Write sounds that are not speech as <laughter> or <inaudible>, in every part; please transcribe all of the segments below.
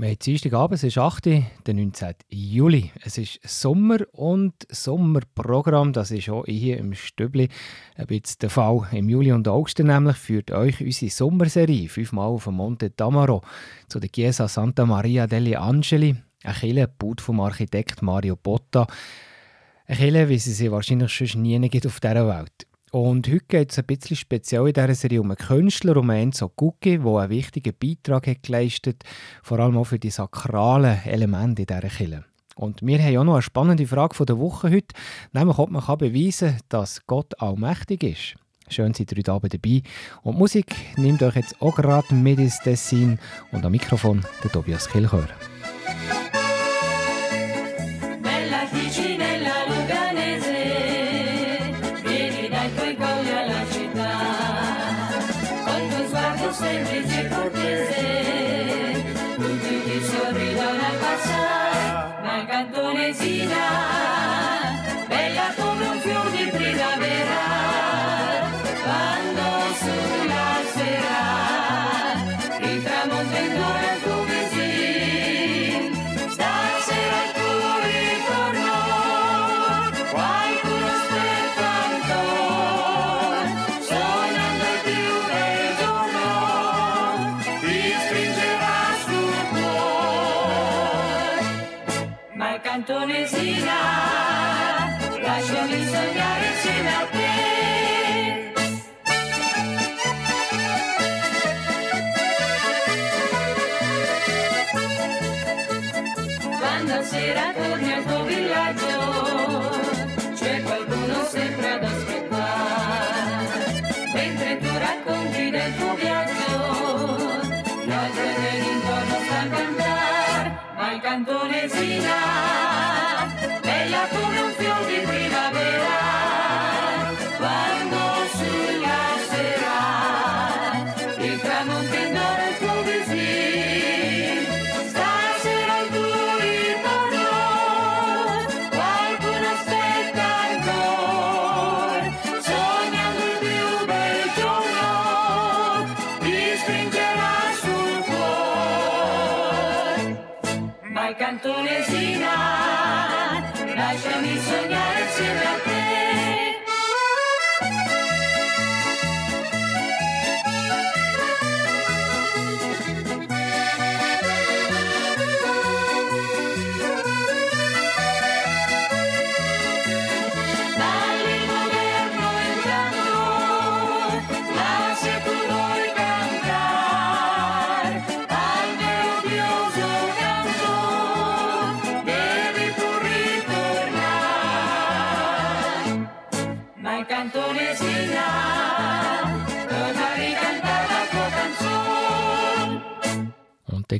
Wir haben Dienstagabend, es ist 8. der 19. Juli. Es ist Sommer und Sommerprogramm. Das ist auch hier im Stübli ein bisschen der Fall. Im Juli und August nämlich führt euch unsere Sommerserie fünfmal auf Monte Tamaro zu der Chiesa Santa Maria degli Angeli, eine Kirche gebaut vom Architekt Mario Botta. Eine Kirche, wie sie sie wahrscheinlich schon nie gibt auf dieser Welt. Und heute geht es ein bisschen speziell in dieser Serie um einen Künstler, um Enzo Gucci, der einen wichtigen Beitrag hat geleistet vor allem auch für die sakralen Elemente in dieser Kirche. Und wir haben auch noch eine spannende Frage der Woche heute, nämlich ob man kann beweisen kann, dass Gott allmächtig ist. Schön seid ihr heute Abend dabei. Und die Musik nimmt euch jetzt auch gerade mit ins Dessin und am Mikrofon der Tobias Kilchör. Dann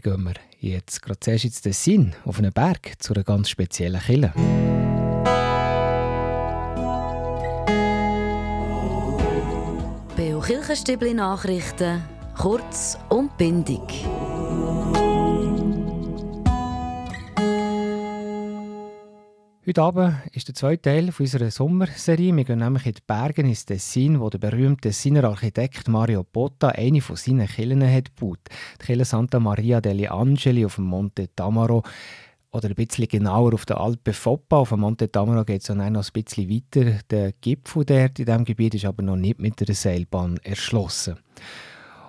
gehen wir jetzt gerade zuerst ins Tessin, auf einen Berg, zu einer ganz speziellen Kille. Beo Kirchenstübli Nachrichten, kurz und bindig. Heute Abend ist der zweite Teil unserer Sommerserie. Wir gehen nämlich in die Berge ins Tessin, wo der berühmte Tessiner Architekt Mario Botta eine von seinen Kirchen hat gebaut. Die Kirche Santa Maria degli Angeli auf dem Monte Tamaro. Oder ein bisschen genauer auf der Alpe Foppa. Auf dem Monte Tamaro geht es dann noch ein bisschen weiter. Der Gipfel dort in diesem Gebiet ist aber noch nicht mit der Seilbahn erschlossen.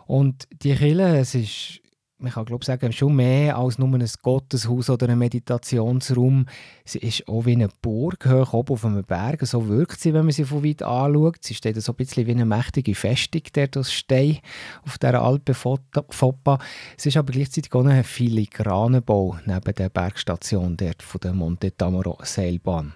Und die Kirche, es ist man kann glaube sagen, schon mehr als nur ein Gotteshaus oder ein Meditationsraum. Sie ist auch wie eine Burg hoch oben auf einem Berg. So wirkt sie, wenn man sie von weit anschaut. Sie steht so ein bisschen wie eine mächtige Festung dort aus Stein auf dieser Alpe Foppa. Es ist aber gleichzeitig auch ein Filigranenbau neben der Bergstation dort von der Monte Tamaro Seilbahn.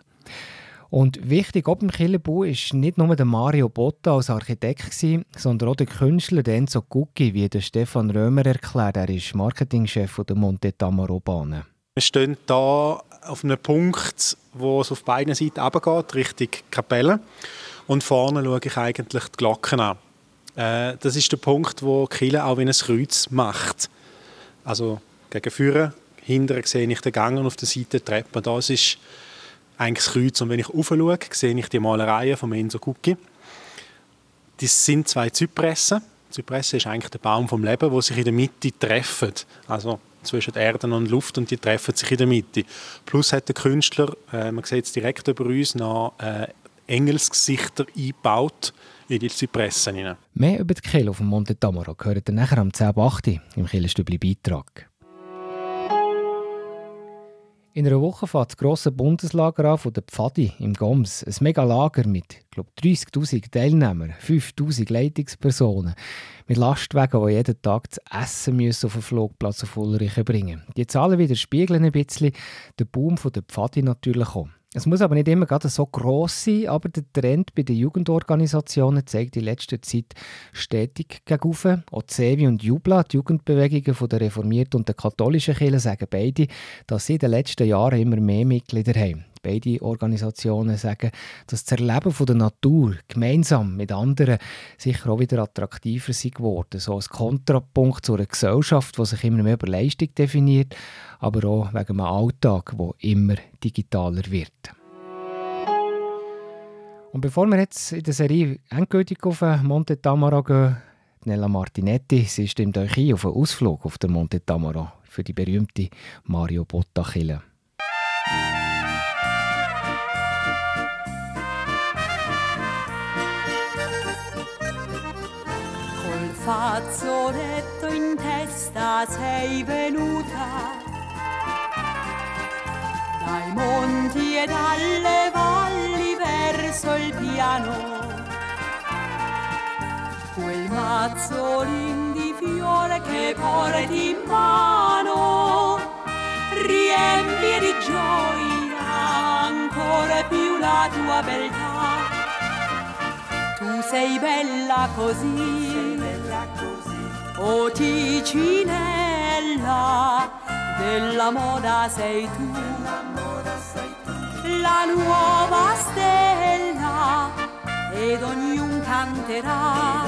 Und wichtig ob dem Killerbau ist nicht nur der Mario Botta als Architekt, gewesen, sondern auch der Künstler Enzo Gucci, wie der Stefan Römer erklärt. Er ist Marketingchef der Monte Tamaro Bahnen. Wir stehen hier auf einem Punkt, wo es auf beiden Seiten runtergeht, Richtung Kapelle. Und vorne schaue ich eigentlich die Glocken an. Äh, das ist der Punkt, wo Kille auch wie ein Kreuz macht. Also gegen vorne, hinten sehe ich den Gang und auf der Seite die Treppe. Das ist eigentlich das Kreuz. Und wenn ich aufschaue, sehe ich die Malereien von Enzo Gucci. Das sind zwei Zypressen. Zypresse ist eigentlich der Baum vom Leben, wo sich in der Mitte treffen. Also zwischen Erde und Luft und die treffen sich in der Mitte. Plus hat der Künstler, äh, man sieht es direkt über uns, noch äh, Engelsgesichter eingebaut in die Zypressen. Rein. Mehr über die Kille auf dem Monte Tamaro gehört ihr nachher am 10.8. im Killenstübli Beitrag. In einer Woche fährt das grosse Bundeslager an von der Pfadi im Goms. Ein Megalager mit glaub, 30'000 Teilnehmern, 5'000 Leitungspersonen, mit Lastwagen, die jeden Tag zu essen müssen auf den Flugplatz auf Ulrichen bringen. Die Zahlen widerspiegeln ein bisschen den Boom von der Pfadi natürlich auch. Es muss aber nicht immer gerade so gross sein, aber der Trend bei den Jugendorganisationen zeigt in letzter Zeit stetig gegenüber. Auch Cevi und Jubla, die Jugendbewegungen der reformierten und der katholischen Kirche, sagen beide, dass sie in den letzten Jahren immer mehr Mitglieder haben. Beide Organisationen sagen, dass das Erleben von der Natur gemeinsam mit anderen sicher auch wieder attraktiver ist geworden. So als Kontrapunkt zu einer Gesellschaft, die sich immer mehr über Leistung definiert, aber auch wegen einem Alltag, der immer digitaler wird. Und bevor wir jetzt in der Serie endgültig auf Monte Tamaro gehen, Nella Martinetti, sie stimmt euch ein auf einen Ausflug auf den Monte Tamaro für die berühmte Mario Botta fazzoletto in testa sei venuta. Dai monti e dalle valli verso il piano. Quel mazzolin di fiore che porti in mano riempie di gioia ancora più la tua beltà. Tu sei bella così O Ticinella, della moda sei tu, la nuova stella, ed ognun canterà.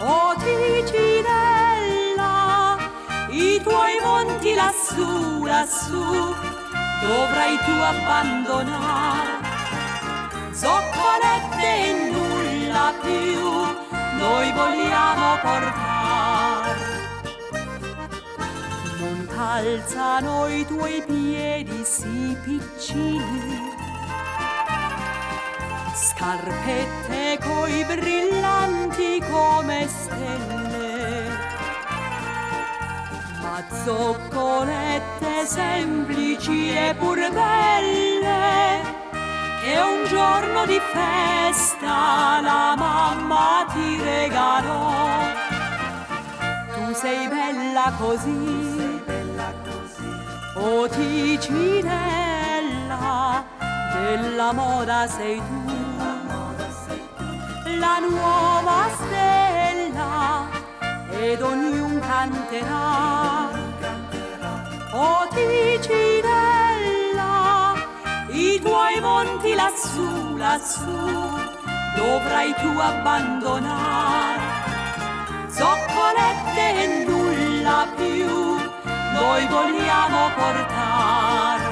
O Ticinella, i tuoi monti lassù, lassù, dovrai tu abbandonare. Zoccolette e nulla più noi vogliamo portare. Non calzano i tuoi piedi sì piccini, scarpette coi brillanti come stelle, ma zoccolette semplici e pur belle e un giorno di festa la mamma ti regalò. Tu sei bella così, o Ticinella, della moda sei tu, la nuova stella, ed ognuno canterà. O Ticinella, i tuoi monti lassù, lassù, dovrai tu abbandonare. Zoccolette e nulla più, noi vogliamo portare.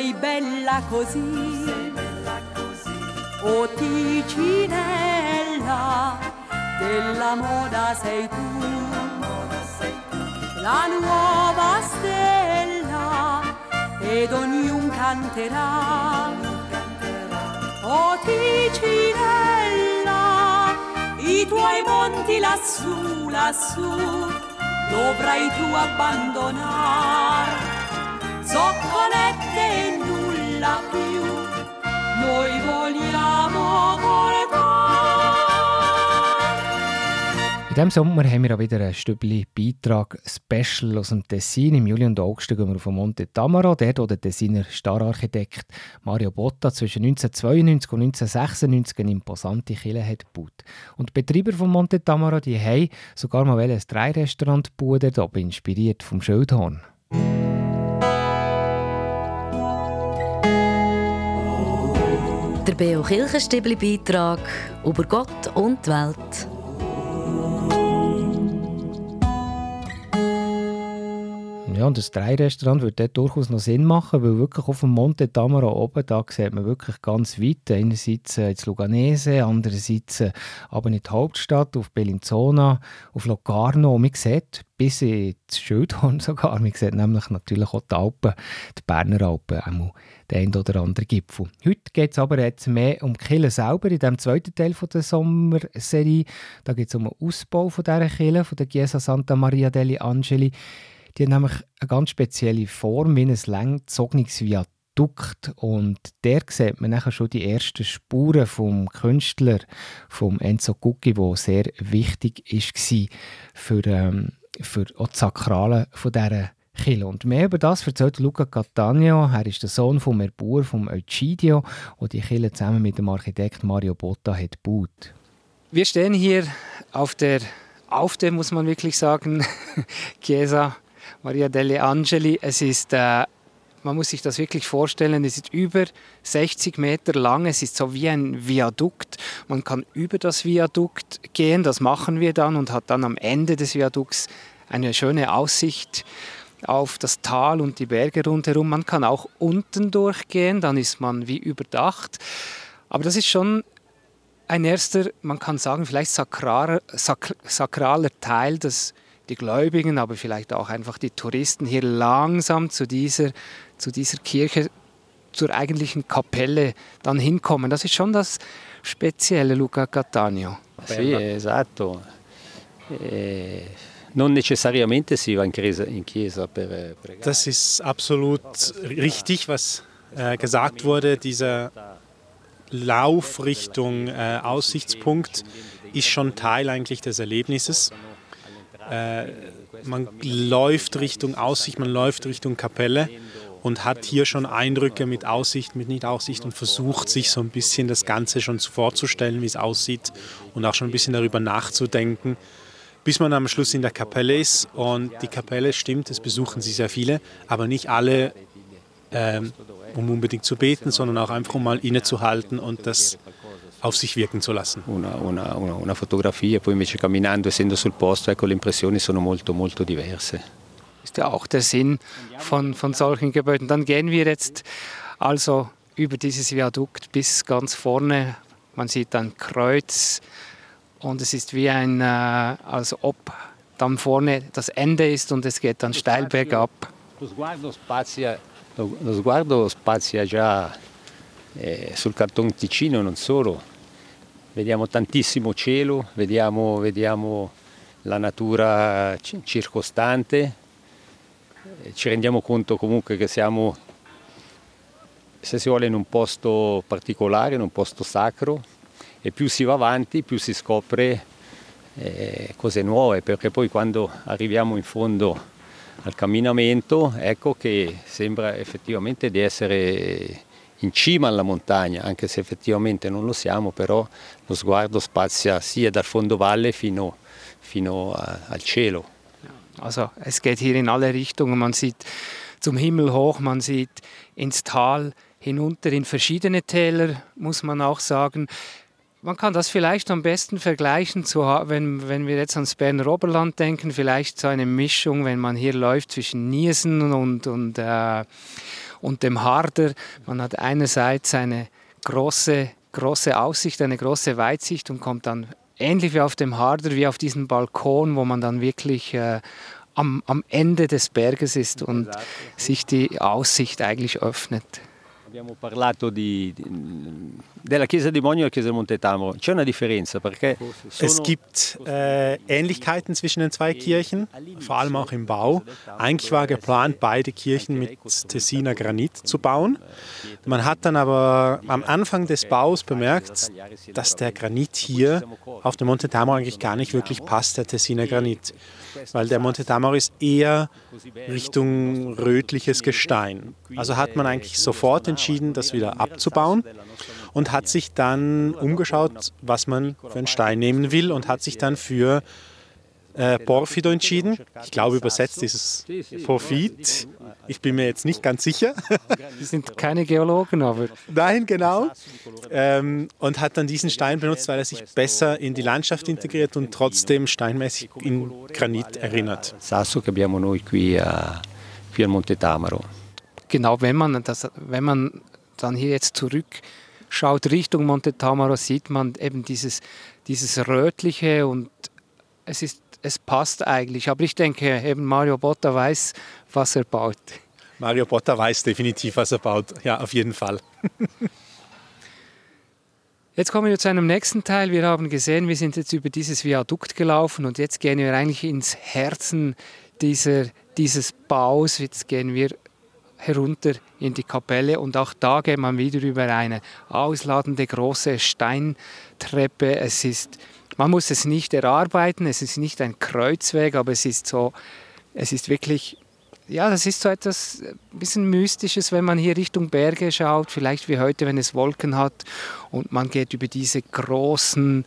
Sei bella così, sei bella o Ticinella, della moda sei tu, la nuova stella, ed ognun canterà. O Ticinella, i tuoi monti lassù, lassù, dovrai tu abbandonare nulla più. Noi vogliamo. In diesem Sommer haben wir auch wieder ein Stübli Beitrag Special aus dem Tessin. Im Juli und August gehen wir auf Monte Tamaro, dort wo der Tessiner Stararchitekt Mario Botta zwischen 1992 und 1996 eine imposante Kille hat gebaut. Und die Betreiber von Monte Tamaro die haben sogar mal ein Drei-Restaurant gebaut, inspiriert vom Schildhorn. Der Beo Kirchenstibli Beitrag über Gott und die Welt. Ja, und das Drei-Restaurant würde dort durchaus noch Sinn machen, weil wirklich auf dem Monte Tamaro oben, da sieht man wirklich ganz weit. Einerseits äh, ins Luganese, andererseits äh, aber in die Hauptstadt, auf Bellinzona, auf Locarno. Und man sieht bis ins Schildhorn <laughs> sogar. Man sieht nämlich natürlich auch die Alpen, die Berner Alpen, auch den einen oder anderen Gipfel. Heute geht es aber jetzt mehr um Kille selber, in dem zweiten Teil von der Sommerserie. Da geht es um den Ausbau von dieser Kille, von der Chiesa Santa Maria degli Angeli. Die haben nämlich eine ganz spezielle Form, wie ein langgezogenes Viadukt. Und der sieht man nachher schon die ersten Spuren vom Künstler, vom Enzo Gucci, der sehr wichtig war für, ähm, für auch das Sakrale von dieser Kille. Und mehr über das erzählt Luca Catania. Er ist der Sohn vom Erbauer, vom Egidio, der die Kille zusammen mit dem Architekt Mario Botta hat gebaut. Wir stehen hier auf der, auf der muss man wirklich sagen, <laughs> Chiesa Maria delle Angeli. Es ist, äh, man muss sich das wirklich vorstellen, es ist über 60 Meter lang, es ist so wie ein Viadukt. Man kann über das Viadukt gehen, das machen wir dann und hat dann am Ende des Viadukts eine schöne Aussicht auf das Tal und die Berge rundherum. Man kann auch unten durchgehen, dann ist man wie überdacht. Aber das ist schon ein erster, man kann sagen, vielleicht sakraler, sak sakraler Teil des die Gläubigen, aber vielleicht auch einfach die Touristen hier langsam zu dieser, zu dieser Kirche, zur eigentlichen Kapelle dann hinkommen. Das ist schon das Spezielle, Luca Cattaneo. Sì, esatto. E non necessariamente si va in chiesa, in chiesa per pregare. Das ist absolut richtig, was äh, gesagt wurde. Dieser Lauf Richtung äh, Aussichtspunkt ist schon Teil eigentlich des Erlebnisses. Äh, man läuft Richtung Aussicht, man läuft Richtung Kapelle und hat hier schon Eindrücke mit Aussicht, mit Nicht-Aussicht und versucht sich so ein bisschen das Ganze schon vorzustellen, wie es aussieht und auch schon ein bisschen darüber nachzudenken, bis man am Schluss in der Kapelle ist. Und die Kapelle stimmt, es besuchen sie sehr viele, aber nicht alle, ähm, um unbedingt zu beten, sondern auch einfach um mal innezuhalten und das auf sich wirken zu lassen. Una, una, una, una fotografia, poi invece camminando, essendo sul posto, ecco, le impressioni sono molto, molto diverse. Ist ja auch der Sinn von, von solchen Gebäuden. Dann gehen wir jetzt also über dieses Viadukt bis ganz vorne. Man sieht ein Kreuz und es ist wie ein, äh, als ob dann vorne das Ende ist und es geht dann steil bergab. Lo sguardo spazia, lo sguardo spazia già eh, sul Canton Ticino, non solo. Vediamo tantissimo cielo, vediamo, vediamo la natura circostante, eh, ci rendiamo conto comunque che siamo, se si vuole, in un posto particolare, in un posto sacro e più si va avanti più si scopre eh, cose nuove, perché poi quando arriviamo in fondo al camminamento ecco che sembra effettivamente di essere in cima alla montagna, anche se effettivamente non lo siamo, però lo sguardo spazia sia dal fondovalle fino, fino a, al cielo. Also es geht hier in alle Richtungen, man sieht zum Himmel hoch, man sieht ins Tal hinunter, in verschiedene Täler, muss man auch sagen. Man kann das vielleicht am besten vergleichen, zu, wenn, wenn wir jetzt ans Berner Oberland denken, vielleicht so eine Mischung, wenn man hier läuft zwischen Niesen und, und äh, und dem Harder. Man hat einerseits eine große, große Aussicht, eine große Weitsicht und kommt dann ähnlich wie auf dem Harder, wie auf diesem Balkon, wo man dann wirklich äh, am, am Ende des Berges ist und sich die Aussicht eigentlich öffnet. Abbiamo parlato di, della Chiesa di Monio e der Chiesa di Montetamaro. C'è una differenza perché Es gibt äh, Ähnlichkeiten zwischen den zwei Kirchen, vor allem auch im Bau. Eigentlich war geplant, beide Kirchen mit Tessiner Granit zu bauen. Man hat dann aber am Anfang des Baus bemerkt, dass der Granit hier auf dem Monte Tamaro eigentlich gar nicht wirklich passt, der Tessiner Granit. Weil der Monte Tamaro ist eher Richtung rötliches Gestein. Also hat man eigentlich sofort entschieden, das wieder abzubauen und hat sich dann umgeschaut, was man für einen Stein nehmen will und hat sich dann für äh, Porfido entschieden. Ich glaube, übersetzt ist es Porphid. Ich bin mir jetzt nicht ganz sicher. <laughs> Wir sind keine Geologen, aber Nein, genau. Ähm, und hat dann diesen Stein benutzt, weil er sich besser in die Landschaft integriert und trotzdem steinmäßig in Granit erinnert. Sasso che abbiamo noi qui, a, qui al Monte Tamaro. genau, wenn man, das, wenn man dann hier jetzt zurückschaut Richtung Monte Tamaro, sieht man eben dieses, dieses Rötliche und es, ist, es passt eigentlich. Aber ich denke, eben Mario Botta weiß, was er baut. Mario Botta weiß definitiv, was er baut. Ja, auf jeden Fall. <laughs> Jetzt kommen wir zu einem nächsten Teil. Wir haben gesehen, wir sind jetzt über dieses Viadukt gelaufen und jetzt gehen wir eigentlich ins Herzen dieser, dieses Baus. Jetzt gehen wir herunter in die Kapelle und auch da geht man wieder über eine ausladende große Steintreppe. Es ist, man muss es nicht erarbeiten, es ist nicht ein Kreuzweg, aber es ist so, es ist wirklich, ja, das ist so etwas ein bisschen Mystisches, wenn man hier Richtung Berge schaut, vielleicht wie heute, wenn es Wolken hat und man geht über diese großen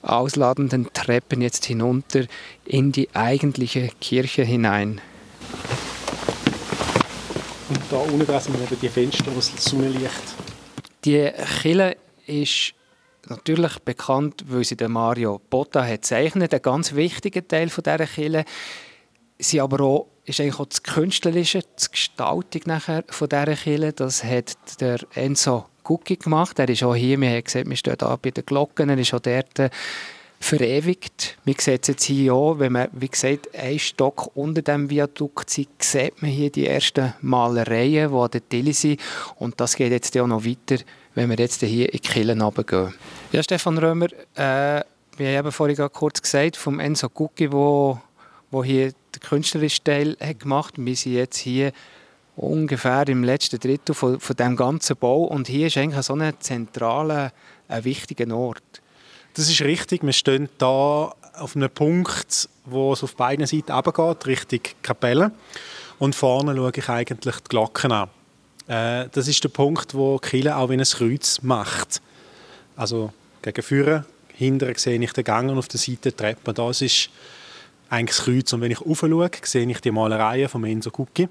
ausladenden Treppen jetzt hinunter in die eigentliche Kirche hinein. Und da unten sind eben die Fenster, wo das Sonnenlicht Die Kille ist natürlich bekannt, weil sie der Mario Botta hat gezeichnet, ein ganz wichtiger Teil von dieser Kille. Sie aber auch, ist eigentlich auch das Künstlerische, die Gestaltung nachher von dieser Kille, das hat der Enzo Gucci gemacht. Er ist auch hier, wir haben gesehen, wir stehen da bei den Glocken, er ist auch dort äh, verewigt. Man sieht es jetzt hier auch, wenn man, wie gesagt, einen Stock unter dem Viadukt sieht, sieht man hier die ersten Malereien, die an der Tilly sind. Und das geht jetzt auch noch weiter, wenn wir jetzt hier in die Kirche runtergehen. Ja, Stefan Römer, äh, wir haben eben vorhin gerade kurz gesagt, vom Enzo Gucci, wo, wo hier den künstlerischen Teil hat gemacht Wir sind jetzt hier ungefähr im letzten Drittel von, von dem ganzen Bau und hier ist eigentlich so ein zentraler, ein wichtiger Ort. Das ist richtig. Wir stehen da auf einem Punkt, wo es auf beiden Seiten runtergeht, Richtung Kapelle. Und vorne schaue ich eigentlich die Glocken an. Äh, das ist der Punkt, wo Kirche auch wie ein Kreuz macht. Also gegen vorne, hinten sehe ich den Gang und auf der Seite die Treppe. Das ist eigentlich das Kreuz. Und wenn ich rauf schaue, sehe ich die Malereien von Enzo Gucci.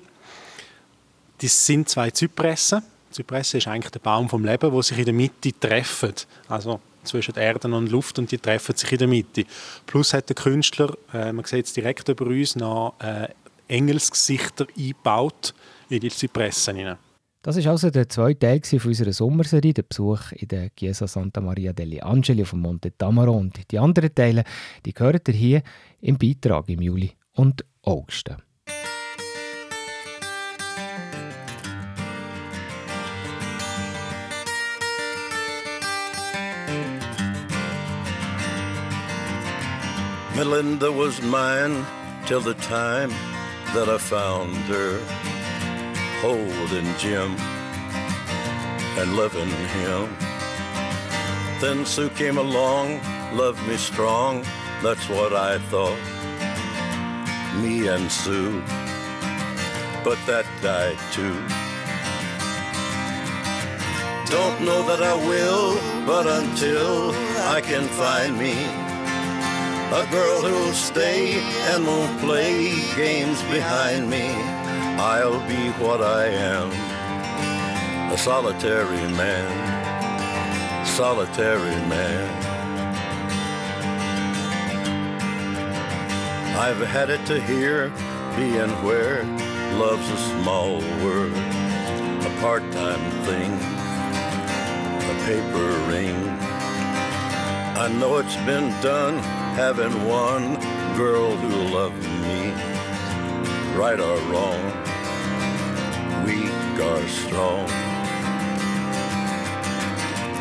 Das sind zwei Zypressen. Zypresse ist eigentlich der Baum vom Leben, wo sich in der Mitte treffen. Also zwischen Erde und Luft und die treffen sich in der Mitte. Plus hat der Künstler, äh, man sieht es direkt über uns, noch äh, Engelsgesichter eingebaut in die Zypressen. Rein. Das ist also der zweite Teil unserer Sommerserie, der Besuch in der Chiesa Santa Maria degli Angeli auf dem Monte Tamaro. Und die anderen Teile, die gehört ihr hier im Beitrag im Juli und August. Melinda was mine till the time that I found her holding Jim and loving him. Then Sue came along, loved me strong, that's what I thought. Me and Sue, but that died too. Don't know that I will, but until I can find me a girl who'll stay and won't play games behind me. I'll be what I am, a solitary man, solitary man. I've had it to hear, being where love's a small word, a part-time thing, a paper ring. I know it's been done having one girl who loved me, right or wrong, weak or strong.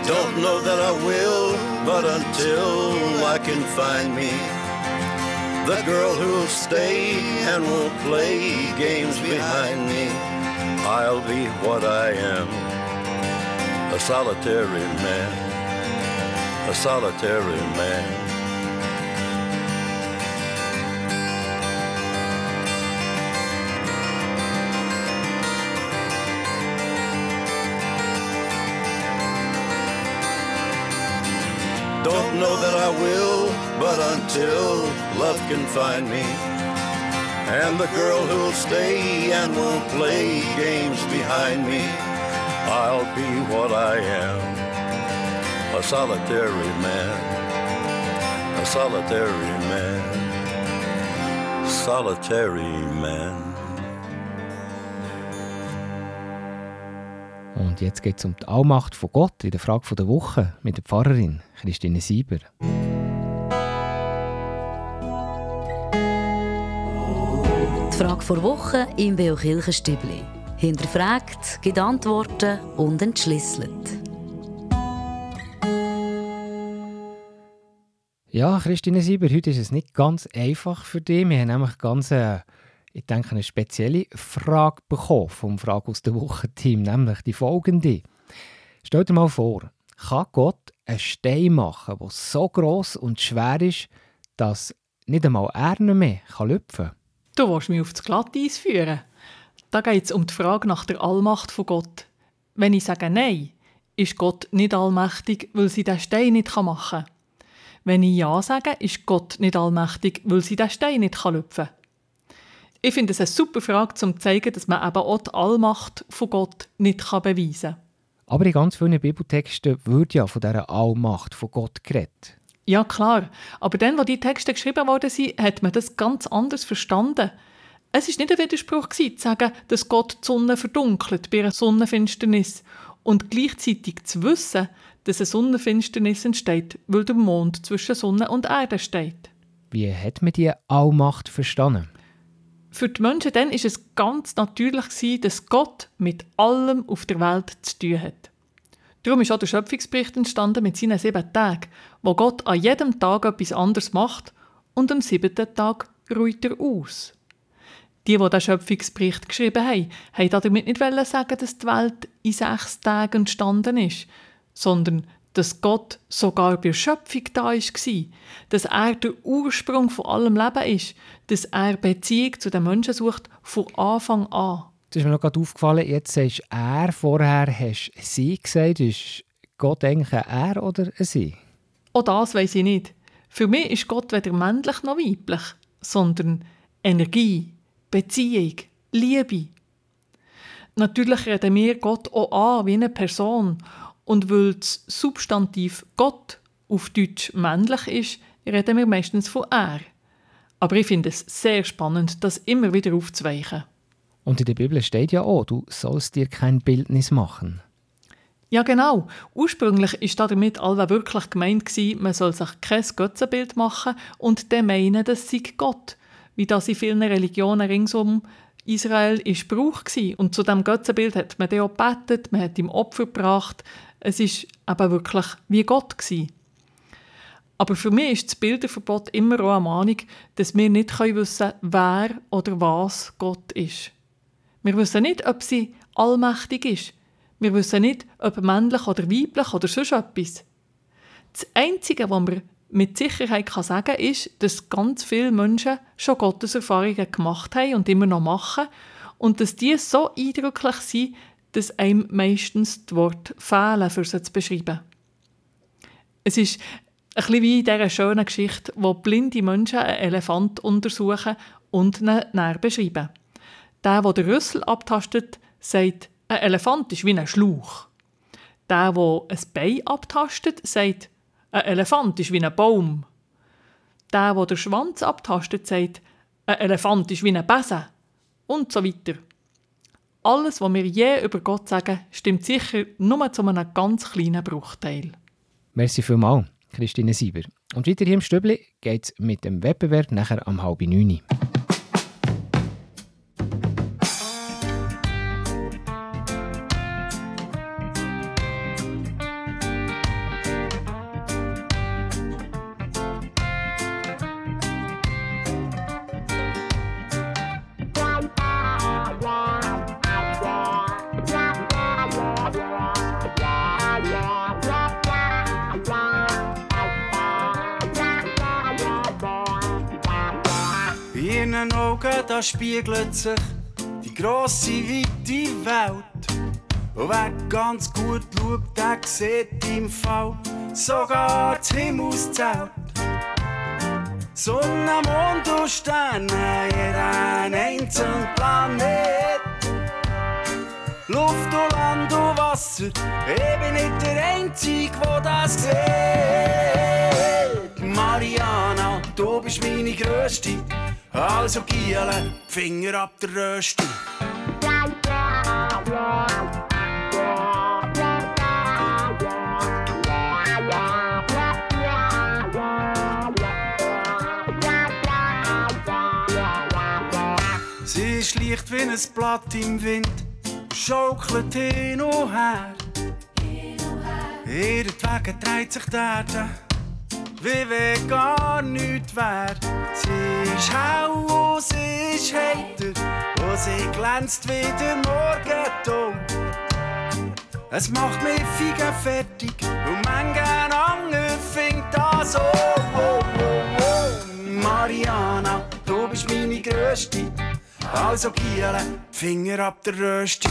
Don't know that I will, but until I can find me the girl who'll stay and won't play games behind me, I'll be what I am, a solitary man, a solitary man. Will, but until love can find me, and the girl who'll stay and won't play games behind me, I'll be what I am, a solitary man, a solitary man, solitary man. Und jetzt geht es um die Allmacht von Gott in der Frage der Woche mit der Pfarrerin Christine Sieber. Die Frage der Woche im Beo Kirchenstübli. Hinterfragt, gibt Antworten und entschlüsselt. Ja, Christine Sieber, heute ist es nicht ganz einfach für dich. Wir haben nämlich ganz, äh, ich denke, eine spezielle Frage bekommen vom Frage aus der Woche-Team, nämlich die folgende. Stell dir mal vor, kann Gott einen Stein machen, der so groß und schwer ist, dass nicht einmal er nicht mehr lüpfen kann? Du willst mich auf das Glatteis führen. Da geht es um die Frage nach der Allmacht von Gott. Wenn ich sage Nein, ist Gott nicht allmächtig, weil sie den Stein nicht machen kann. Wenn ich Ja sage, ist Gott nicht allmächtig, weil sie den Stein nicht lüpfen kann. Ich finde es eine super Frage, um zu zeigen, dass man eben auch die Allmacht von Gott nicht beweisen kann. Aber in ganz vielen Bibeltexten wird ja von dieser Allmacht von Gott geredet. Ja, klar. Aber dann, wo die Texte geschrieben worden sind, hat man das ganz anders verstanden. Es ist nicht ein Widerspruch gewesen, zu sagen, dass Gott die Sonne verdunkelt bei einer Sonnenfinsternis und gleichzeitig zu wissen, dass eine Sonnenfinsternis entsteht, weil der Mond zwischen Sonne und Erde steht. Wie hat man die Allmacht verstanden? Für die Menschen dann ist es ganz natürlich gewesen, dass Gott mit allem auf der Welt zu tun hat. Darum ist auch der Schöpfungsbericht entstanden mit seinen sieben Tagen, wo Gott an jedem Tag etwas anderes macht und am siebten Tag ruht er aus. Die, die den Schöpfungsbericht geschrieben haben, wollten damit nicht sagen, dass die Welt in sechs Tagen entstanden ist, sondern dass Gott sogar bei der Schöpfung da war, dass er der Ursprung von allem Leben ist, dass er Beziehung zu den Menschen sucht von Anfang an. Das ist mir noch gerade aufgefallen, jetzt sagst du er, vorher hast du sie gesagt. Ist Gott eigentlich ein er oder ein sie? Auch das weiß ich nicht. Für mich ist Gott weder männlich noch weiblich, sondern Energie, Beziehung, Liebe. Natürlich reden wir Gott auch an wie eine Person. Und weil das Substantiv Gott auf Deutsch männlich ist, reden wir meistens von er. Aber ich finde es sehr spannend, das immer wieder aufzuweichen. Und in der Bibel steht ja auch, du sollst dir kein Bildnis machen. Ja, genau. Ursprünglich war damit allweil wirklich gemeint, man soll sich kein Götzenbild machen und dann meinen, das sei Gott. Wie das in vielen Religionen ringsum Israel ist Brauch. Und zu dem Götzenbild hat man dann auch gebetet, man hat ihm Opfer gebracht. Es war aber wirklich wie Gott. Gewesen. Aber für mich ist das Bilderverbot immer auch eine Mahnung, dass wir nicht wissen können, wer oder was Gott ist. Wir wissen nicht, ob sie allmächtig ist. Wir wissen nicht, ob männlich oder weiblich oder sonst etwas. Das Einzige, was man mit Sicherheit sagen kann, ist, dass ganz viele Menschen schon Gotteserfahrungen gemacht haben und immer noch machen und dass die so eindrücklich sind, dass einem meistens die Worte fehlen, für sie zu beschreiben. Es ist ein bisschen wie in dieser schönen Geschichte, wo blinde Menschen einen Elefant untersuchen und ihn näher beschreiben. Der, der den Rüssel abtastet, sagt, ein Elefant ist wie ein Schlauch. Der, der ein Bein abtastet, sagt, ein Elefant ist wie ein Baum. Der, der den Schwanz abtastet, sagt, ein Elefant ist wie ein Besen. Und so weiter. Alles, was wir je über Gott sagen, stimmt sicher nur zu einem ganz kleinen Bruchteil. Merci vielmals, Christine Sieber. Und weiter hier im Stübli geht es mit dem Wettbewerb nachher am halb neun. Spiegelt sich die grosse, weite Welt. Und wer ganz gut schaut, der sieht im Fall sogar das Himmelszelt. Sonne, Mond und Sterne, jeder einzelnen Planet. Luft und Land und Wasser, ich bin nicht der Einzige, der das sieht. Mariana, du bist meine Größte, also Giele, Finger ab der Röste. Sie ist leicht wie ein Blatt im Wind, schaukelt hin und her. Ihretwegen dreht sich die Erde, wie wenn gar nichts wär. Sie ist und sie ist heiter, und sie glänzt wie der Morgenton. Es macht mich figa fertig und manchen anderen findet das oh, oh, oh, oh. Mariana, du bist meine Größte. Also Giele, Finger ab der Röste.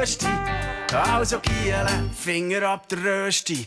Größte. Also Giele, Finger ab der Röste.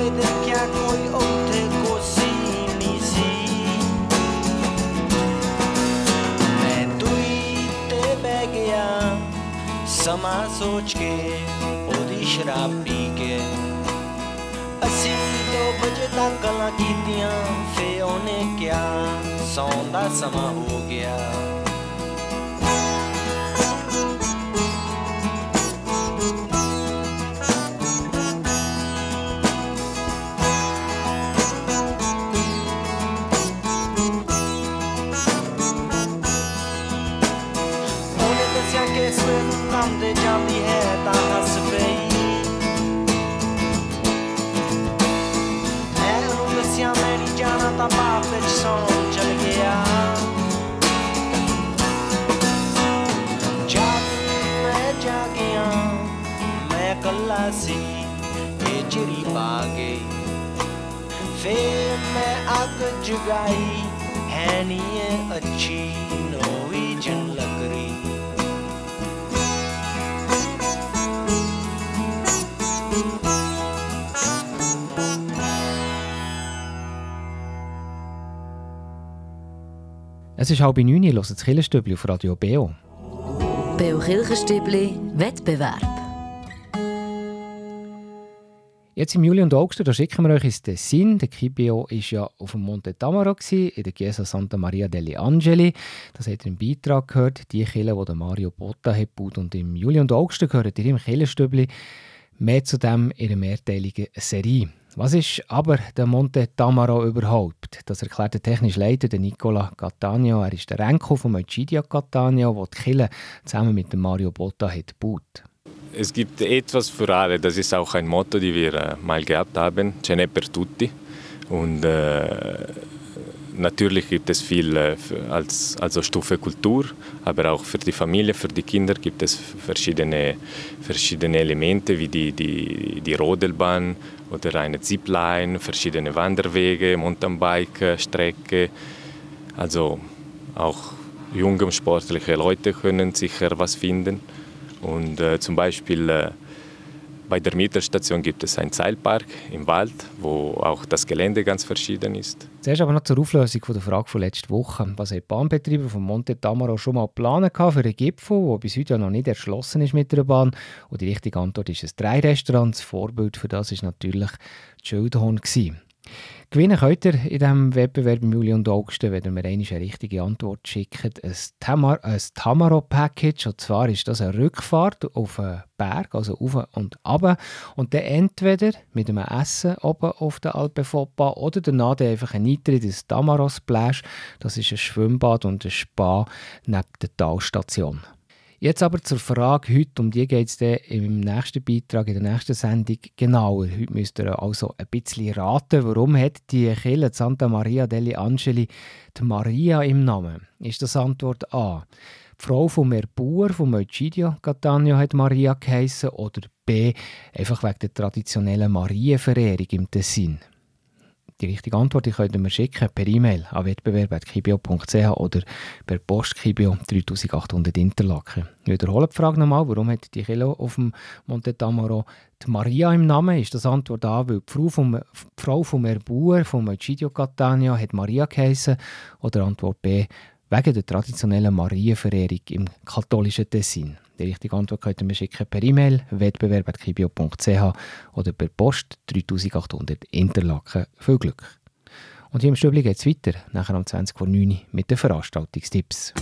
ਆਲੇ ਦੁਆਲੇ ਦੇਖਿਆ ਕੋਈ ਉੱਥੇ ਕੋਸੀ ਨਹੀਂ ਸੀ ਮੈਂ ਦੂਈ ਤੇ ਬਹਿ ਗਿਆ ਸਮਾਂ ਸੋਚ ਕੇ ਉਹਦੀ ਸ਼ਰਾਬ ਪੀ ਕੇ ਅਸੀਂ ਦੋ ਵਜੇ ਤੱਕ ਗੱਲਾਂ ਕੀਤੀਆਂ ਫੇ ਉਹਨੇ ਕਿਹਾ ਸੌਣ ਦਾ ਸਮਾਂ ਹੋ ਗਿਆ लगाई है नी ये अच्छी नोवेजन लकड़ी Es ist halb neun, ihr hört das Killenstübli auf Radio Beo. Beo Kirchenstübli Wettbewerb. Jetzt im Juli und August da schicken wir euch ins Tessin. Der Kibio war ja auf dem Monte Tamaro, in der Chiesa Santa Maria degli Angeli. Das habt ihr im Beitrag gehört, die Kille, die Mario Botta hat gebaut. Und im Juli und August gehört ihr im Killenstübli mehr zu dem in einer mehrteiligen Serie. Was ist aber der Monte Tamaro überhaupt? Das erklärt der technische Leiter der Nicola Cattaneo. Er ist der Enkel von Egidio Cattaneo, der die Kille zusammen mit dem Mario Botta hat gebaut. Es gibt etwas für alle. Das ist auch ein Motto, das wir äh, mal gehabt haben. Ce n'è per tutti. Und äh, natürlich gibt es viel äh, als also Stufe Kultur, aber auch für die Familie, für die Kinder gibt es verschiedene, verschiedene Elemente wie die, die, die Rodelbahn oder eine Zipline, verschiedene Wanderwege, Mountainbike-Strecke. Also auch junge sportliche Leute können sicher was finden. Und äh, zum Beispiel äh, bei der Mieterstation gibt es einen Seilpark im Wald, wo auch das Gelände ganz verschieden ist. Zuerst aber noch zur Auflösung der Frage von letzter Woche. Was haben die Bahnbetreiber von Monte Tamaro schon mal geplant für einen Gipfel, der bis heute ja noch nicht erschlossen ist mit der Bahn? Und die richtige Antwort ist ein Drei-Restaurant. Das Vorbild für das ist natürlich die Schildhorn. Gewinnen könnt ihr in diesem Wettbewerb im Juli und August, wenn ihr mir eine richtige Antwort schickt, ein, Tamar ein Tamaro-Package. Und zwar ist das eine Rückfahrt auf einen Berg, also auf und ab. Und dann entweder mit einem Essen oben auf der Alpe Foppa oder danach einfach ein Eintritt ins Tamaro Splash. Das ist ein Schwimmbad und ein Spa neben der Talstation. Jetzt aber zur Frage heute, um die geht es im nächsten Beitrag, in der nächsten Sendung genauer. Heute müsst ihr also ein bisschen raten, warum hat die Kirche Santa Maria degli Angeli die Maria im Namen? Ist das Antwort A? Die Frau vom Erbauer, von Egidio Cattaneo, hat Maria geheissen oder B, einfach wegen der traditionellen Marienverehrung im Tessin? Die richtige Antwort die könnt ihr mir schicken per E-Mail an wettbewerb.kibio.ch oder per Post Kibio 3800 Interlaken. Ich wiederhole die Frage nochmal, warum hat die Kilo auf dem Monte Tamaro die Maria im Namen? Ist das Antwort A, weil die Frau vom, die Frau vom Erbauer, vom Egidio Catania, hat Maria geheissen? Oder Antwort B, wegen der traditionellen Marienverehrung im katholischen Tessin? Die richtige Antwort könnt ihr mir schicken per E-Mail wettbewerb.kibio.ch oder per Post 3800 Interlaken. Viel Glück! Und hier im Stübli geht es weiter, nachher um 20 vor 9 Uhr mit den Veranstaltungstipps.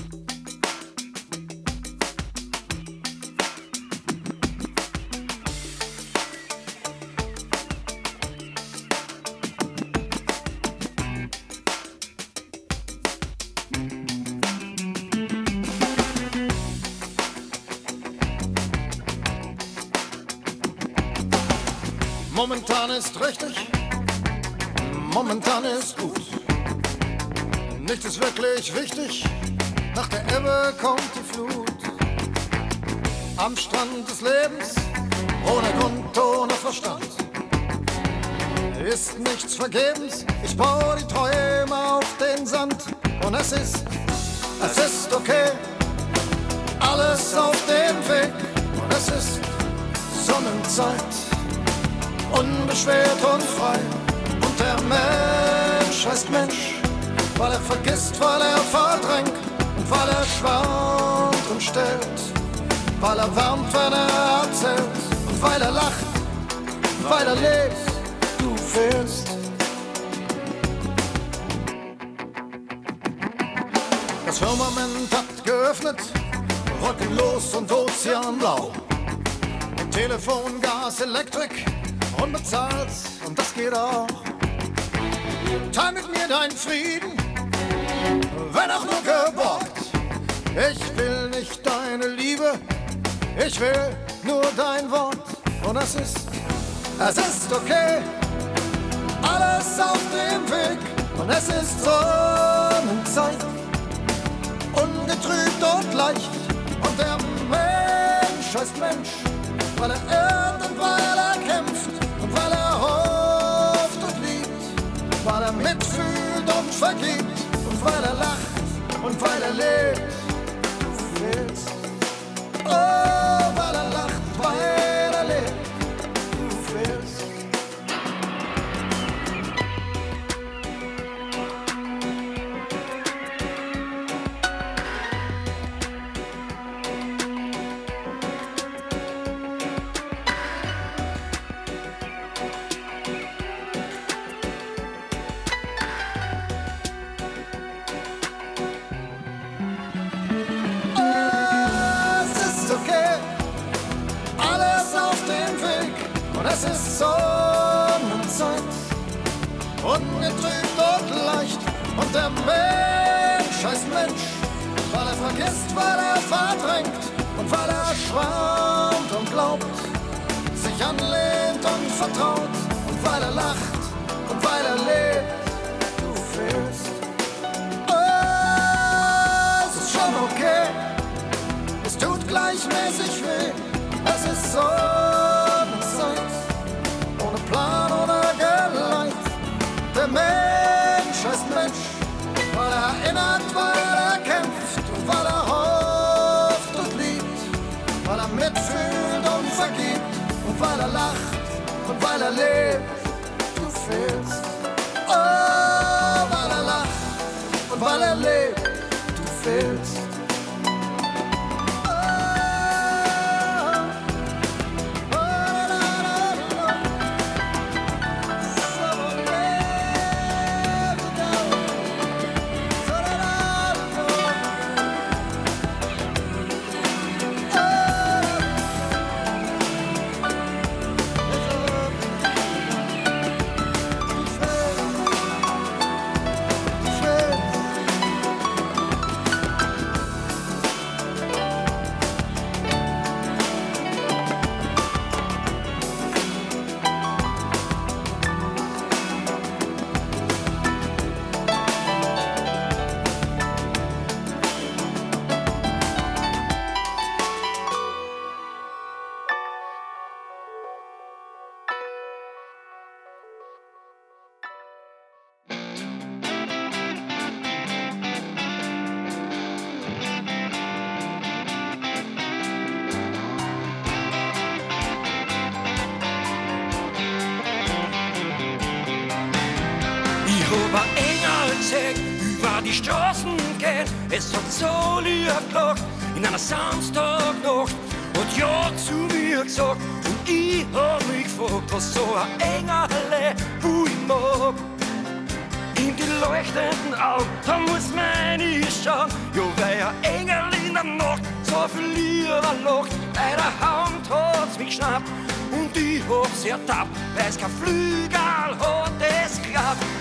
Unbeschwert und frei. Und der Mensch heißt Mensch, weil er vergisst, weil er verdrängt und weil er schwant und stellt, weil er wärmt, wenn er erzählt und weil er lacht, weil er lebt, du fehlst. Das Firmament hat geöffnet, wolkenlos und ozeanblau. Telefon, Gas, Elektrik, unbezahlt und das geht auch. Teil mit mir deinen Frieden, wenn auch nur geborgt. Ich will nicht deine Liebe, ich will nur dein Wort. Und es ist, es ist okay, alles auf dem Weg. Und es ist Sonnenzeit, ungetrübt und leicht. Und der Mensch heißt Mensch, weil er irrt und vergibt und weil er lacht und weil er lebt. Du fehlst. Oh, weil er lacht, weil es ist Sonnenzeit. Ungetrübt und leicht und der Mensch heißt Mensch, weil er vergisst, weil er verdrängt und weil er schwammt und glaubt, sich anlehnt und vertraut und weil er lacht und weil er lebt. Du fehlst. Es ist schon okay. Es tut gleichmäßig weh, es ist Sonnenzeit, erinnert, weil er kämpft und weil er hofft und liebt, weil er mitfühlt und vergibt und weil er lacht und weil er lebt. Du fehlst, oh, weil er lacht und weil er lebt. Du fehlst. Gelacht, in einer Samstagnacht. Hat ja zu mir gesagt, und ich hab mich gefragt, was so ein Engel, wo ich mag. In die leuchtenden Augen, da muss meine schauen. Ja, weil ein Engel in der Nacht so viel Lieder lacht. Bei der Hand hat's mich geschnappt und ich hab's ertappt, weil's kein Flügel hat, es klappt.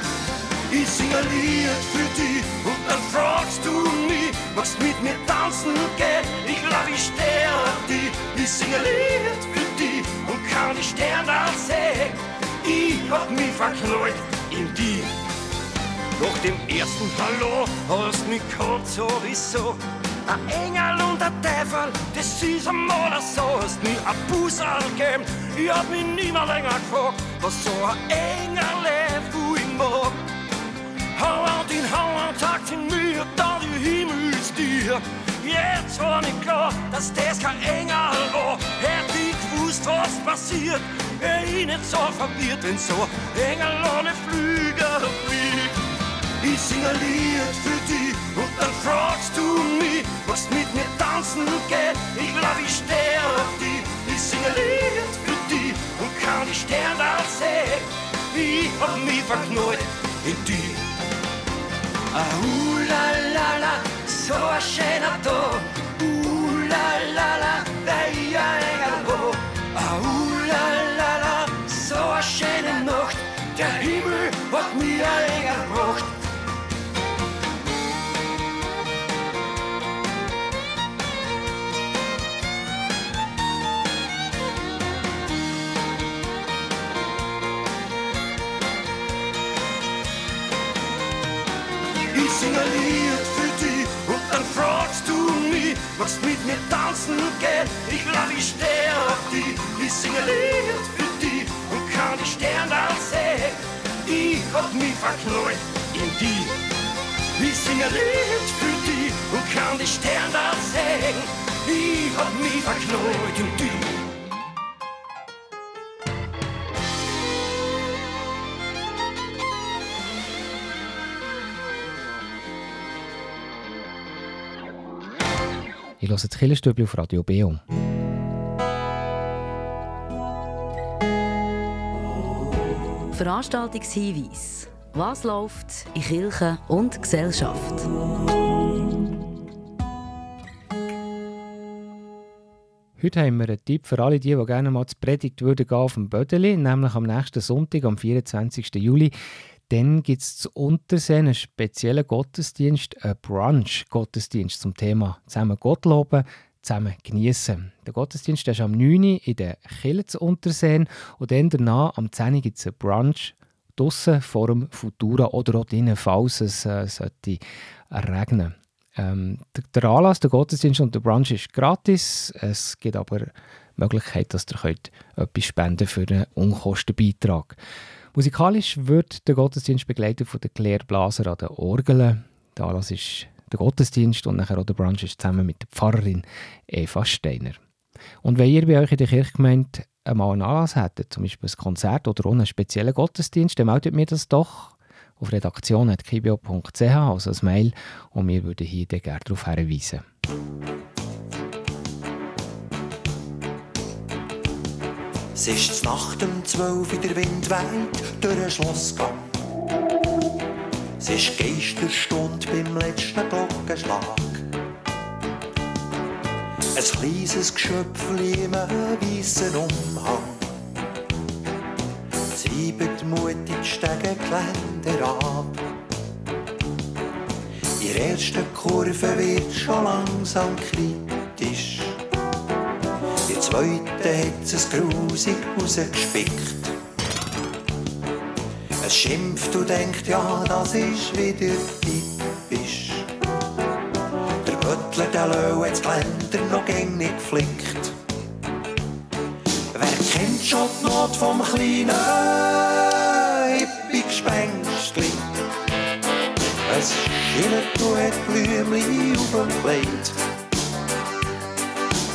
Ich sing Lied für dich und dann fragst du mich, magst mit mir tanzen gehen? Ich glaub, ich auf dich. Ich sing Lied für dich und kann die Sterne sehen. Ich hab mich verknallt in dich. Nach dem ersten Hallo hast mich gehabt sowieso. Ein Engel und ein Teufel, das ist einmal so. Hast mir ein Busserl gegeben, ich hab mich nie mehr länger gefragt, was so ein Engel, wo ich mag. Hauert in Hauert sagt in mir, da die Himmelstier. Jetzt war mir klar, dass das kein Engel war. Hätt ich gewusst, was passiert, wär ich nicht so verwirrt, wenn so Engel ohne Flügel fliegt. Ich sing ein Lied für dich und dann fragst du mich, was mit mir tanzen geht. Ich glaub, ich steh auf dich. Ich sing ein Lied für dich und kann die Sterne sehen. Ich hab mich verknallt in dich. Ah, uh, la, la, la, so ein schöner Tag. Uh, mir tanzen geht. Ich glaub, ich steh auf dich. Ich sing ein Lied für dich und kann die Sterne sehen. Ich hab mich verknallt in dich. Ich singe Lied für dich und kann die Sterne sehen. Ich hab mich verknallt in dich. Ich höre das Killerstübli auf Radio Beo. Veranstaltungshinweis. Was läuft in Kirche und Gesellschaft? Heute haben wir einen Tipp für alle, die, die gerne mal zur Predigt würden gehen auf dem Bödeli, nämlich am nächsten Sonntag, am 24. Juli. Dann gibt es zu Untersee einen speziellen Gottesdienst, einen Brunch-Gottesdienst zum Thema «Zusammen Gott loben, zusammen genießen. Der Gottesdienst ist am 9. Uhr in der Kirche zu Unterseen und dann danach am 10. Uhr gibt es einen Brunch draussen vor dem Futura oder auch drinnen, falls es äh, sollte regnen ähm, der, Anlass, der Gottesdienst und der Brunch ist gratis. Es gibt aber die Möglichkeit, dass ihr könnt etwas spenden für einen Unkostenbeitrag. Musikalisch wird der Gottesdienst begleitet von der Claire Blaser an der Orgel. Der Anlass ist der Gottesdienst und nachher auch der Brunch ist zusammen mit der Pfarrerin Eva Steiner. Und wenn ihr bei euch in der Kirchgemeinde einmal einen Anlass hättet, zum Beispiel ein Konzert oder einen speziellen Gottesdienst, dann meldet mir das doch auf redaktion.kibio.ch, also als Mail, und wir würden hier gerne darauf hinweisen. Es ist Nacht um zwölf, der Wind weht durch den Schlossgang. Es ist Geisterstunde beim letzten Glockenschlag. Ein kleines Geschöpfchen im weißen Umhang. Siebet mutig Stegengeländer ab. In der ersten Kurve wird schon langsam kritisch. Der zweiten hat es grusig rausgespickt. Es schimpft und denkt, ja, das ist wieder typisch. Der Böttler, der Löw, hat das Geländer noch gäng nicht geflickt. Wer kennt schon die Not vom kleinen Hippie-Gespenstli? Es schillert und hat Blümchen auf dem Kleid.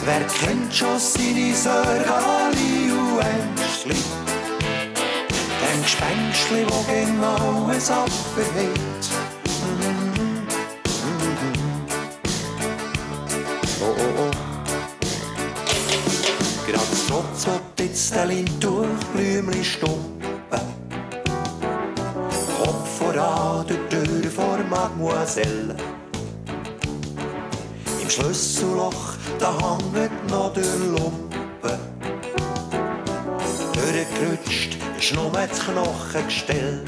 Wer kennt schon seine Sörgali und Ängstli? Dem Gespenstli, wo genau es abverhält. Oh, oh, oh. Grad trotz ob jetzt der Lind durch Blümli stuppen. Kopf voran, der Tür vor Mademoiselle. Schlüsselloch, da hängt noch der Lumpen. Durchgerutscht ist nur das Knochengestell.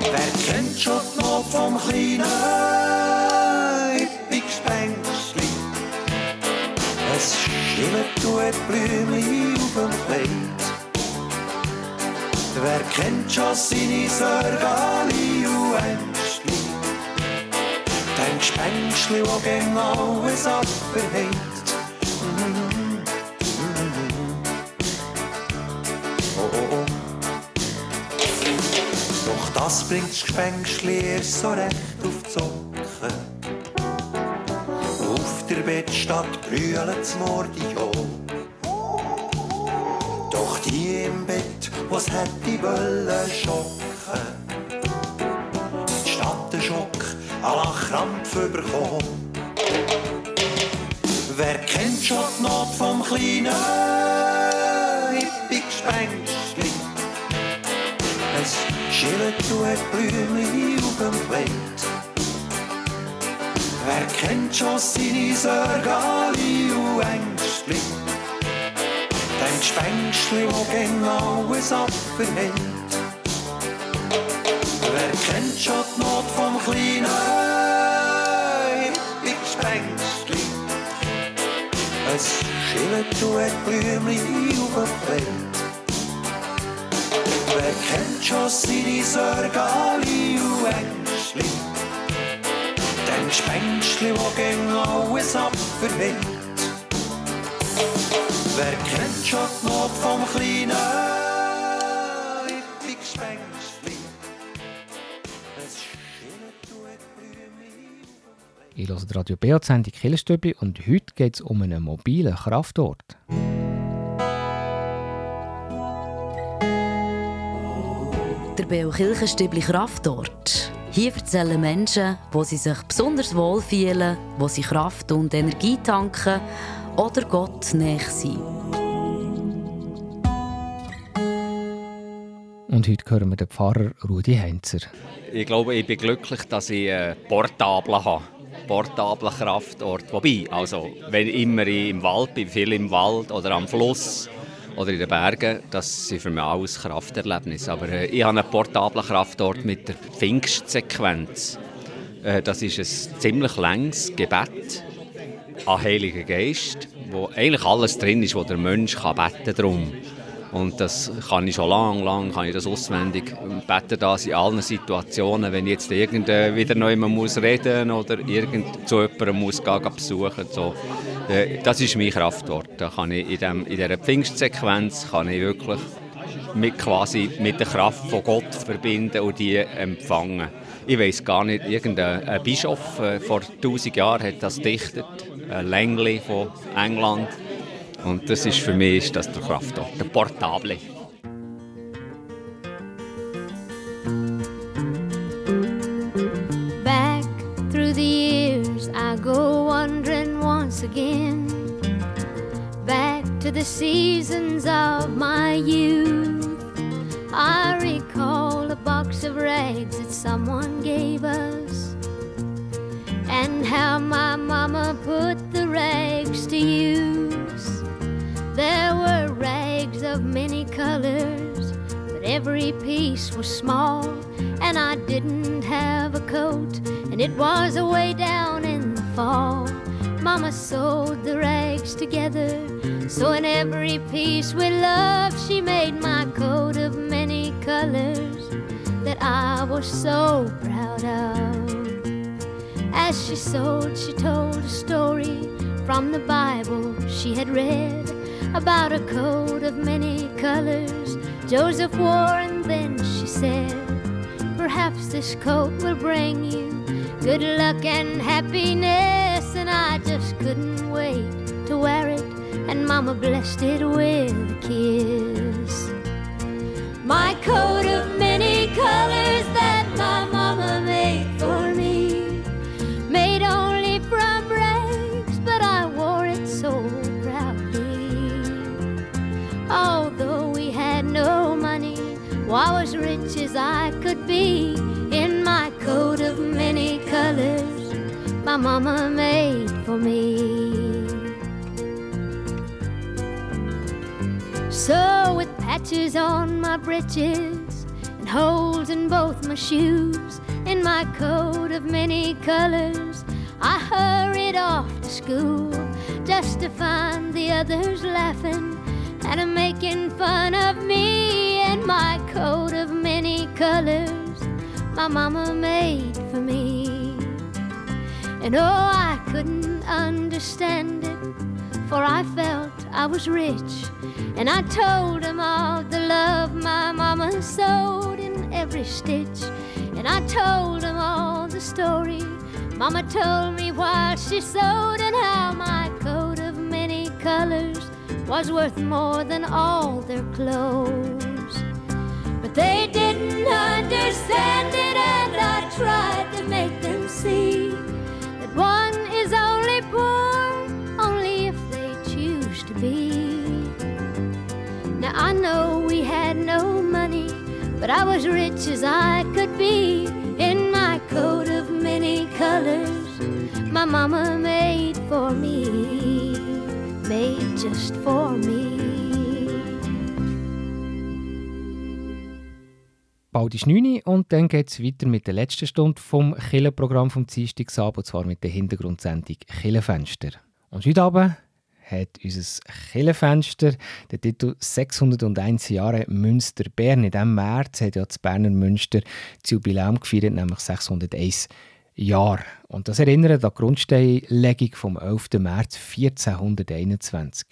Wer kennt schon die Not vom kleinen Hippie-Gespenstli? Es schillert und hat Blümchen auf dem Kleid. Wer kennt schon seine Sörgali und Ängstli? Dein Gespenstli, wo gegen alles abverhält. Oh, oh, oh. Doch das bringt das Gespenstli erst so recht auf die Socken. Auf der Bettstatt brüllt das Mordion. Doch die im Bett, was hätte wollen schocken, statt der Schock à la Krampf überkommen. Wer kennt schon die Not vom kleinen Hippie-Gespenstli? Es schillert und Blümchen auf dem Kleid. Wer kennt schon seine Sörgali und Ängstli? Dem Gespenstli, wo gegen alles abverhält. Die Not vom kleinen Hippie-Gespenstli? Es schillert und hat Blümchen auf dem Kleid. Wer kennt schon seine Sörgali und Ängstli? Dem Gespenstli, wo gegen alles abverhält. Wer kennt schon die Not vom kleinen Ich höre die Radio BA-Sendung Killerstübli und heute geht es um einen mobilen Kraftort. Der Beo Kirchenstübli Kraftort. Hier erzählen Menschen, wo sie sich besonders wohl fühlen, wo sie Kraft und Energie tanken oder Gott näher sind. Und heute hören wir den Pfarrer Rudi Heinzer. Ich glaube, ich bin glücklich, dass ich einen Portablen habe. Portablen Kraftort. Wobei, also, wenn ich immer im Wald bin, viel im Wald oder am Fluss oder in den Bergen, das sind für mich alles Krafterlebnisse. Aber äh, ich habe einen portablen Kraftort mit der Pfingstsequenz. Äh, das ist ein ziemlich langes Gebet an Heiligen Geist, wo eigentlich alles drin ist, wo der Mensch kann beten kann. Und das kann ich schon lange, lange kann ich das auswendig. Ich bete das in allen Situationen, wenn ich jetzt irgend wieder neu muss reden oder irgend zu jemandem muss gehen besuchen. So. Äh, das ist mein Kraftwort. Da kann ich in, dem, in dieser Pfingstsequenz kann ich wirklich mit, quasi mit der Kraft von Gott verbinden und die empfangen. Ich weiß gar nicht, irgendein Bischof äh, vor 1000 Jahren hat das dichtet, ein Längli von England. Und das ist für mich ist das der Kraftort, der Portable. Back through the years, I go wandering once again. Back to the seasons of my youth. I recall a box of rags that someone gave us. And how my mama put the rags to use. There were rags of many colors, but every piece was small. And I didn't have a coat, and it was away down in the fall. Mama sewed the rags together, so in every piece with love, she made my coat of many colors that I was so proud of. As she sewed, she told a story from the Bible she had read about a coat of many colors Joseph wore, and then she said, Perhaps this coat will bring you good luck and happiness. And I just couldn't wait to wear it, and Mama blessed it with a kiss. My coat of many colors I could be in my coat of many colors my mama made for me. So, with patches on my breeches and holes in both my shoes, in my coat of many colors, I hurried off to school just to find the others laughing and making fun of me in my coat of many colors my mama made for me. And oh, I couldn't understand it, for I felt I was rich. And I told him all the love my mama sewed in every stitch. And I told him all the story mama told me while she sewed, and how my coat of many colors was worth more than all their clothes. But they didn't understand it, and I tried to make them see that one is only poor only if they choose to be. Now I know we had no money, but I was rich as I could be in my coat of many colors my mama made for me, made just for me. Bald ist 9 Uhr und dann geht es weiter mit der letzten Stunde vom Killenprogramm vom Dienstagsabend, und zwar mit der Hintergrundsendung Killenfenster. Und heute Abend hat unser Killenfenster den Titel 601 Jahre Münster Bern. In diesem März hat ja das Berner Münster das Jubiläum gefeiert, nämlich 601 Jahre. Und das erinnert an die Grundsteinlegung vom 11. März 1421.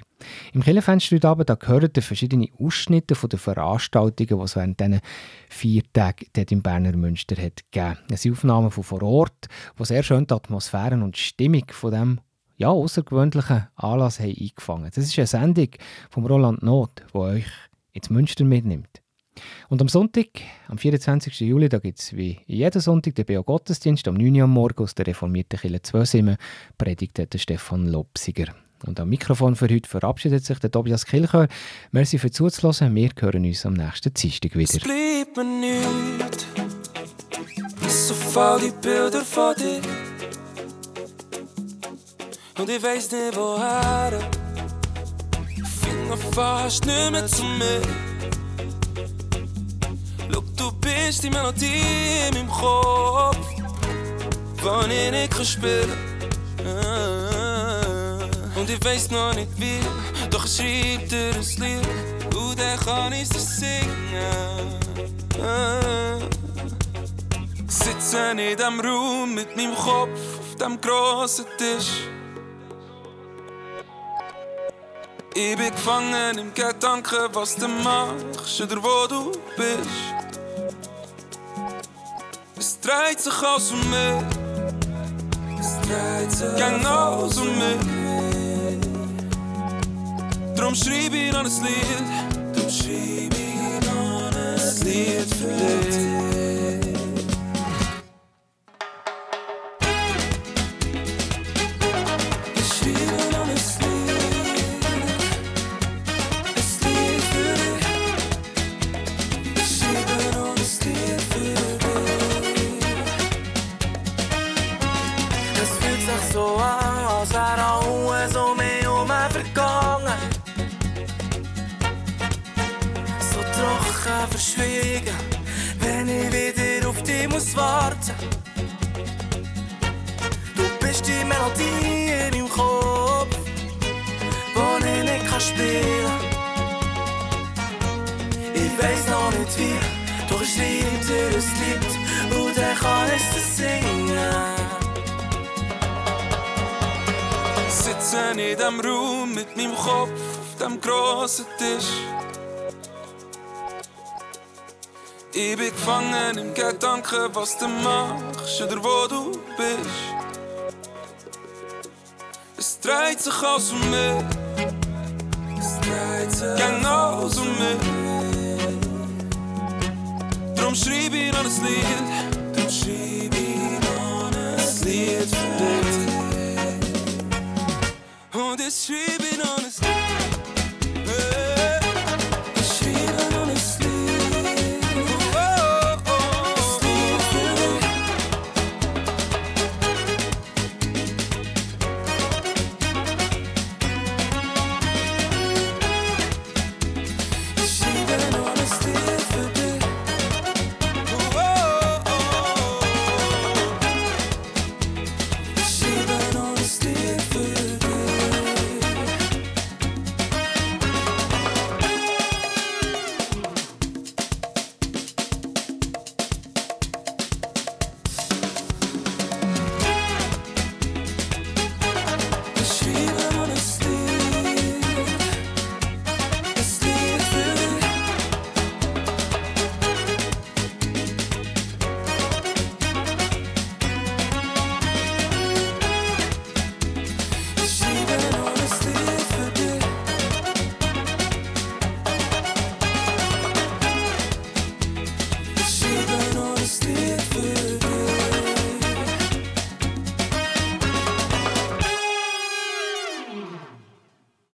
Im Kirchenfenster heute Abend, da gehören verschiedene Ausschnitte von den Veranstaltungen, die es während diesen vier Tagen dort im Berner Münster hat gegeben. Es sind Aufnahmen von vor Ort, die sehr schön die Atmosphäre und die Stimmung von dem ja, außergewöhnlichen Anlass haben eingefangen. Das ist eine Sendung von Roland Not, die euch ins Münster mitnimmt. Und am Sonntag, am 24. Juli, da gibt es wie jeden Sonntag den Beo Gottesdienst. Am 9 Uhr am Morgen aus der reformierten Kirche Zwösimen predigt der Stefan Lopsiger. Und am Mikrofon für heute verabschiedet sich der Tobias Kilchör. Merci für zuzuhören. Wir hören uns am nächsten Dienstag wieder. Es bleibt mir nichts, so fall die Bilder von dir. Und ich weiß nicht woher. Finger fast nicht mehr zu mir. Schau, du bist die Melodie in meinem Kopf, wann ich nicht kann. Und ich weiß noch nicht wie, doch ich schreib dir ein Lied und dann kann ich es singen. Sitze in diesem Raum mit meinem Kopf auf dem grossen Tisch. Ich bin gefangen im Gedanken, was du machst oder wo du bist. Es dreht sich alles um mich. Es dreht sich genau um mich. Drum schreib ich noch ein Lied. Drum schreib ich noch ein Lied für Es singen. Sitze in diesem Raum mit meinem Kopf auf dem grossen Tisch. Ich bin gefangen im Gedanken, was du machst oder wo du bist. Es dreht sich alles um mich. Es dreht sich genau um mich. Drum schreib ich noch ein Lied. Sleeping on a street.